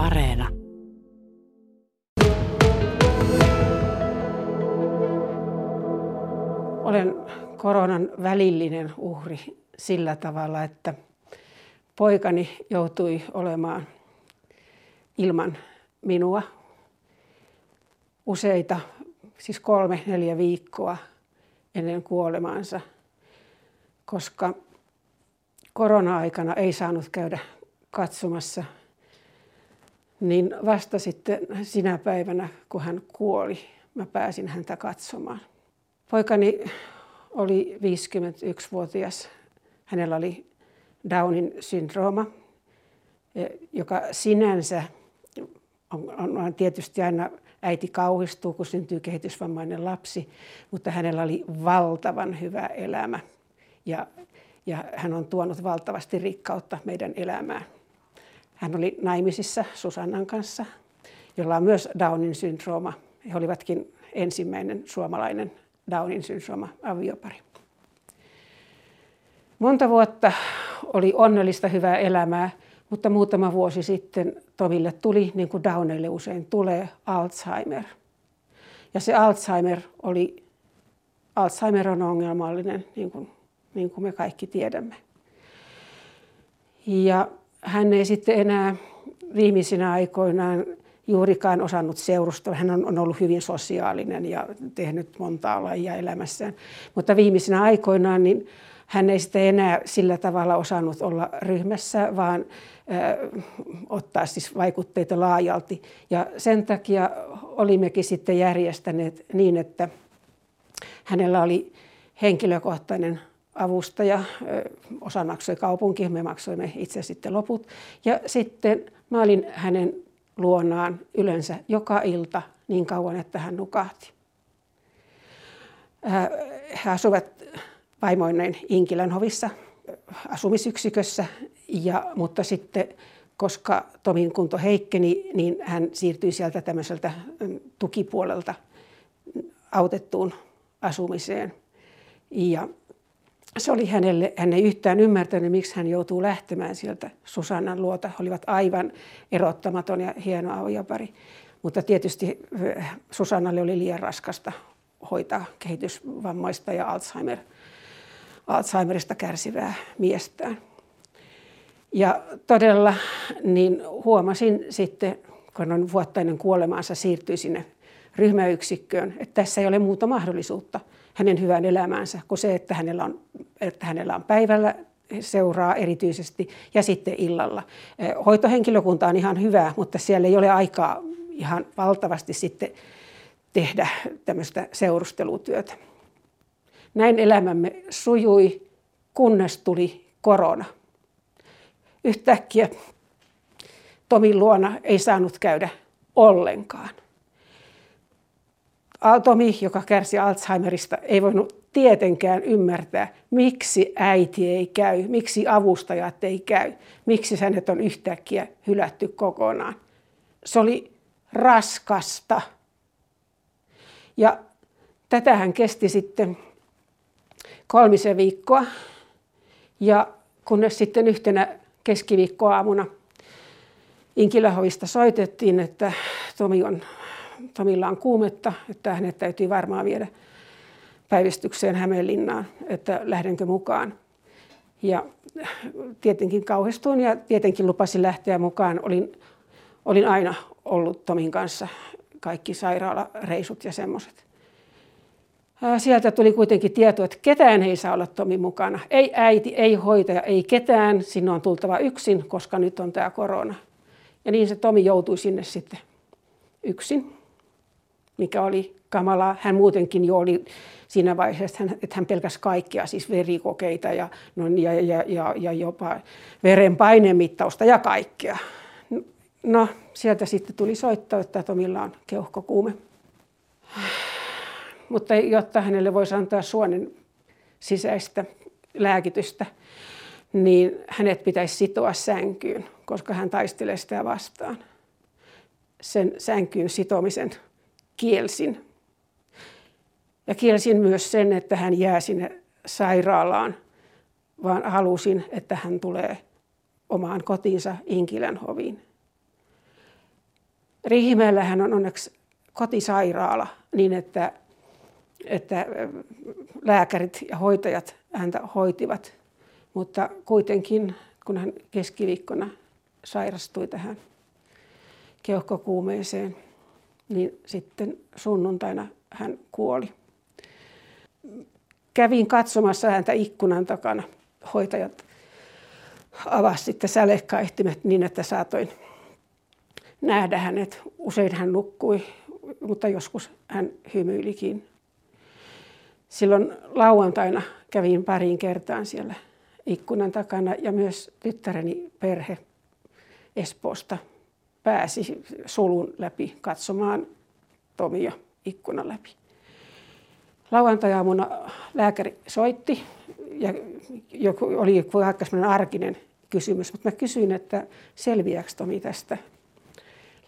Areena. Olen koronan välillinen uhri sillä tavalla, että poikani joutui olemaan ilman minua useita, siis kolme, neljä viikkoa ennen kuolemaansa, koska korona-aikana ei saanut käydä katsomassa, niin vasta sitten sinä päivänä, kun hän kuoli, mä pääsin häntä katsomaan. Poikani oli 51-vuotias. Hänellä oli Downin syndrooma, joka sinänsä on, on, on tietysti aina äiti kauhistuu, kun syntyy kehitysvammainen lapsi, mutta hänellä oli valtavan hyvä elämä ja, ja hän on tuonut valtavasti rikkautta meidän elämään. Hän oli naimisissa Susannan kanssa, jolla on myös Downin syndrooma. He olivatkin ensimmäinen suomalainen Downin syndrooma aviopari. Monta vuotta oli onnellista hyvää elämää, mutta muutama vuosi sitten Tomille tuli, niin kuin Downeille usein tulee, Alzheimer. Ja se Alzheimer oli, Alzheimer on ongelmallinen, niin kuin, niin kuin me kaikki tiedämme. Ja hän ei sitten enää viimeisinä aikoinaan juurikaan osannut seurustella. Hän on, ollut hyvin sosiaalinen ja tehnyt montaa lajia elämässään. Mutta viimeisinä aikoinaan niin hän ei sitten enää sillä tavalla osannut olla ryhmässä, vaan äh, ottaa siis vaikutteita laajalti. Ja sen takia olimmekin sitten järjestäneet niin, että hänellä oli henkilökohtainen avustaja. Osa maksoi kaupunki, me maksoimme itse sitten loput. Ja sitten mä olin hänen luonaan yleensä joka ilta niin kauan, että hän nukahti. He asuvat vaimoineen Inkilän hovissa asumisyksikössä, ja, mutta sitten koska Tomin kunto heikkeni, niin hän siirtyi sieltä tämmöiseltä tukipuolelta autettuun asumiseen. Ja se oli hänelle, hän ei yhtään ymmärtänyt, miksi hän joutuu lähtemään sieltä Susannan luota. He olivat aivan erottamaton ja hieno aviopari. Mutta tietysti Susannalle oli liian raskasta hoitaa kehitysvammaista ja Alzheimer, Alzheimerista kärsivää miestään. Ja todella niin huomasin sitten, kun on vuotta ennen kuolemaansa siirtyi sinne ryhmäyksikköön, että tässä ei ole muuta mahdollisuutta – hänen hyvään elämäänsä kuin se, että hänellä on, että hänellä on päivällä seuraa erityisesti ja sitten illalla. Hoitohenkilökunta on ihan hyvä, mutta siellä ei ole aikaa ihan valtavasti sitten tehdä tämmöistä seurustelutyötä. Näin elämämme sujui, kunnes tuli korona. Yhtäkkiä Tomin luona ei saanut käydä ollenkaan. Tomi, joka kärsi Alzheimerista, ei voinut tietenkään ymmärtää, miksi äiti ei käy, miksi avustajat ei käy, miksi hänet on yhtäkkiä hylätty kokonaan. Se oli raskasta. Ja tätähän kesti sitten kolmisen viikkoa. Ja kunnes sitten yhtenä keskiviikkoaamuna Inkilähovista soitettiin, että Tomi on Tomilla on kuumetta, että hänet täytyy varmaan viedä päivystykseen Hämeenlinnaan, että lähdenkö mukaan. Ja tietenkin kauhistuin ja tietenkin lupasin lähteä mukaan. Olin, olin aina ollut Tomin kanssa kaikki sairaalareisut ja semmoiset. Sieltä tuli kuitenkin tieto, että ketään ei saa olla Tomi mukana. Ei äiti, ei hoitaja, ei ketään. Sinne on tultava yksin, koska nyt on tämä korona. Ja niin se Tomi joutui sinne sitten yksin mikä oli kamalaa. Hän muutenkin jo oli siinä vaiheessa, että hän pelkäsi kaikkia, siis verikokeita ja, no, ja, ja, ja, ja jopa verenpainemittausta ja kaikkea. No, sieltä sitten tuli soitto, että Tomilla on keuhkokuume. Mutta jotta hänelle voisi antaa suonen sisäistä lääkitystä, niin hänet pitäisi sitoa sänkyyn, koska hän taistelee sitä vastaan. Sen sänkyyn sitomisen kielsin. Ja kielsin myös sen, että hän jää sinne sairaalaan, vaan halusin, että hän tulee omaan kotiinsa Inkilän hoviin. Riihimäellähän on onneksi kotisairaala niin, että, että lääkärit ja hoitajat häntä hoitivat. Mutta kuitenkin, kun hän keskiviikkona sairastui tähän keuhkokuumeeseen, niin sitten sunnuntaina hän kuoli. Kävin katsomassa häntä ikkunan takana. Hoitajat avasivat sitten sälekkaihtimet niin, että saatoin nähdä hänet. Usein hän nukkui, mutta joskus hän hymyilikin. Silloin lauantaina kävin pariin kertaan siellä ikkunan takana ja myös tyttäreni perhe Espoosta pääsi sulun läpi katsomaan Tomia ikkunan läpi. Lauantajaamuna lääkäri soitti ja joku, oli aika arkinen kysymys, mutta mä kysyin, että selviääkö Tomi tästä.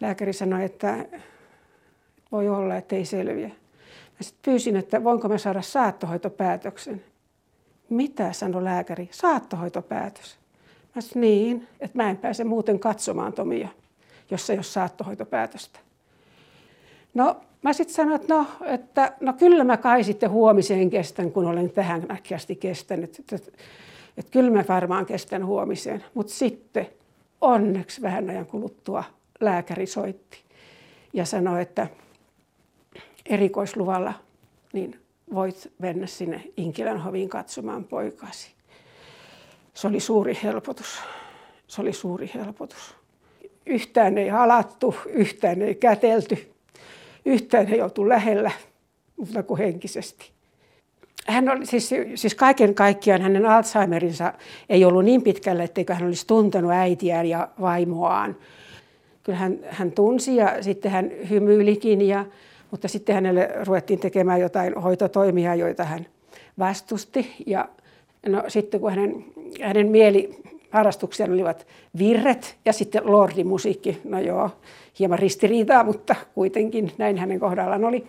Lääkäri sanoi, että voi olla, että ei selviä. Mä sitten pyysin, että voinko mä saada saattohoitopäätöksen. Mitä sanoi lääkäri? Saattohoitopäätös. Mä sanoin, niin, että mä en pääse muuten katsomaan Tomia, jos ei ole saattohoitopäätöstä. No mä sitten sanoin, että no, että no kyllä mä kai sitten huomiseen kestän, kun olen tähän asti kestänyt. Että, että, että kyllä mä varmaan kestän huomiseen. Mutta sitten onneksi vähän ajan kuluttua lääkäri soitti ja sanoi, että erikoisluvalla niin voit mennä sinne Inkilän hoviin katsomaan poikasi. Se oli suuri helpotus. Se oli suuri helpotus. Yhtään ei halattu, yhtään ei kätelty, yhtään ei oltu lähellä, mutta kuin henkisesti. Hän oli, siis, siis kaiken kaikkiaan hänen Alzheimerinsa ei ollut niin pitkälle, etteikö hän olisi tuntenut äitiään ja vaimoaan. Kyllä hän, hän tunsi ja sitten hän hymyilikin, ja, mutta sitten hänelle ruvettiin tekemään jotain hoitotoimia, joita hän vastusti. Ja no, sitten kun hänen, hänen mieli harrastuksia olivat virret ja sitten lordimusiikki. No joo, hieman ristiriitaa, mutta kuitenkin näin hänen kohdallaan oli.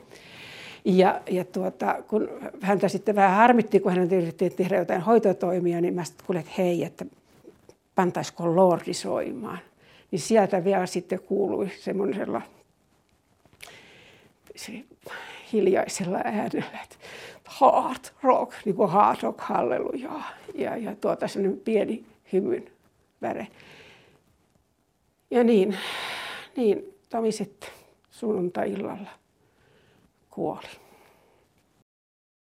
Ja, ja tuota, kun häntä sitten vähän harmitti, kun hän yritti tehdä jotain hoitotoimia, niin mä sitten kuulin, että hei, että pantaisiko lordi soimaan. Niin sieltä vielä sitten kuului semmoisella se hiljaisella äänellä, että hard rock, niin kuin hard rock, halleluja. Ja, ja tuota semmoinen pieni hymyn väre. Ja niin, niin Tomi sitten sunnuntai-illalla kuoli.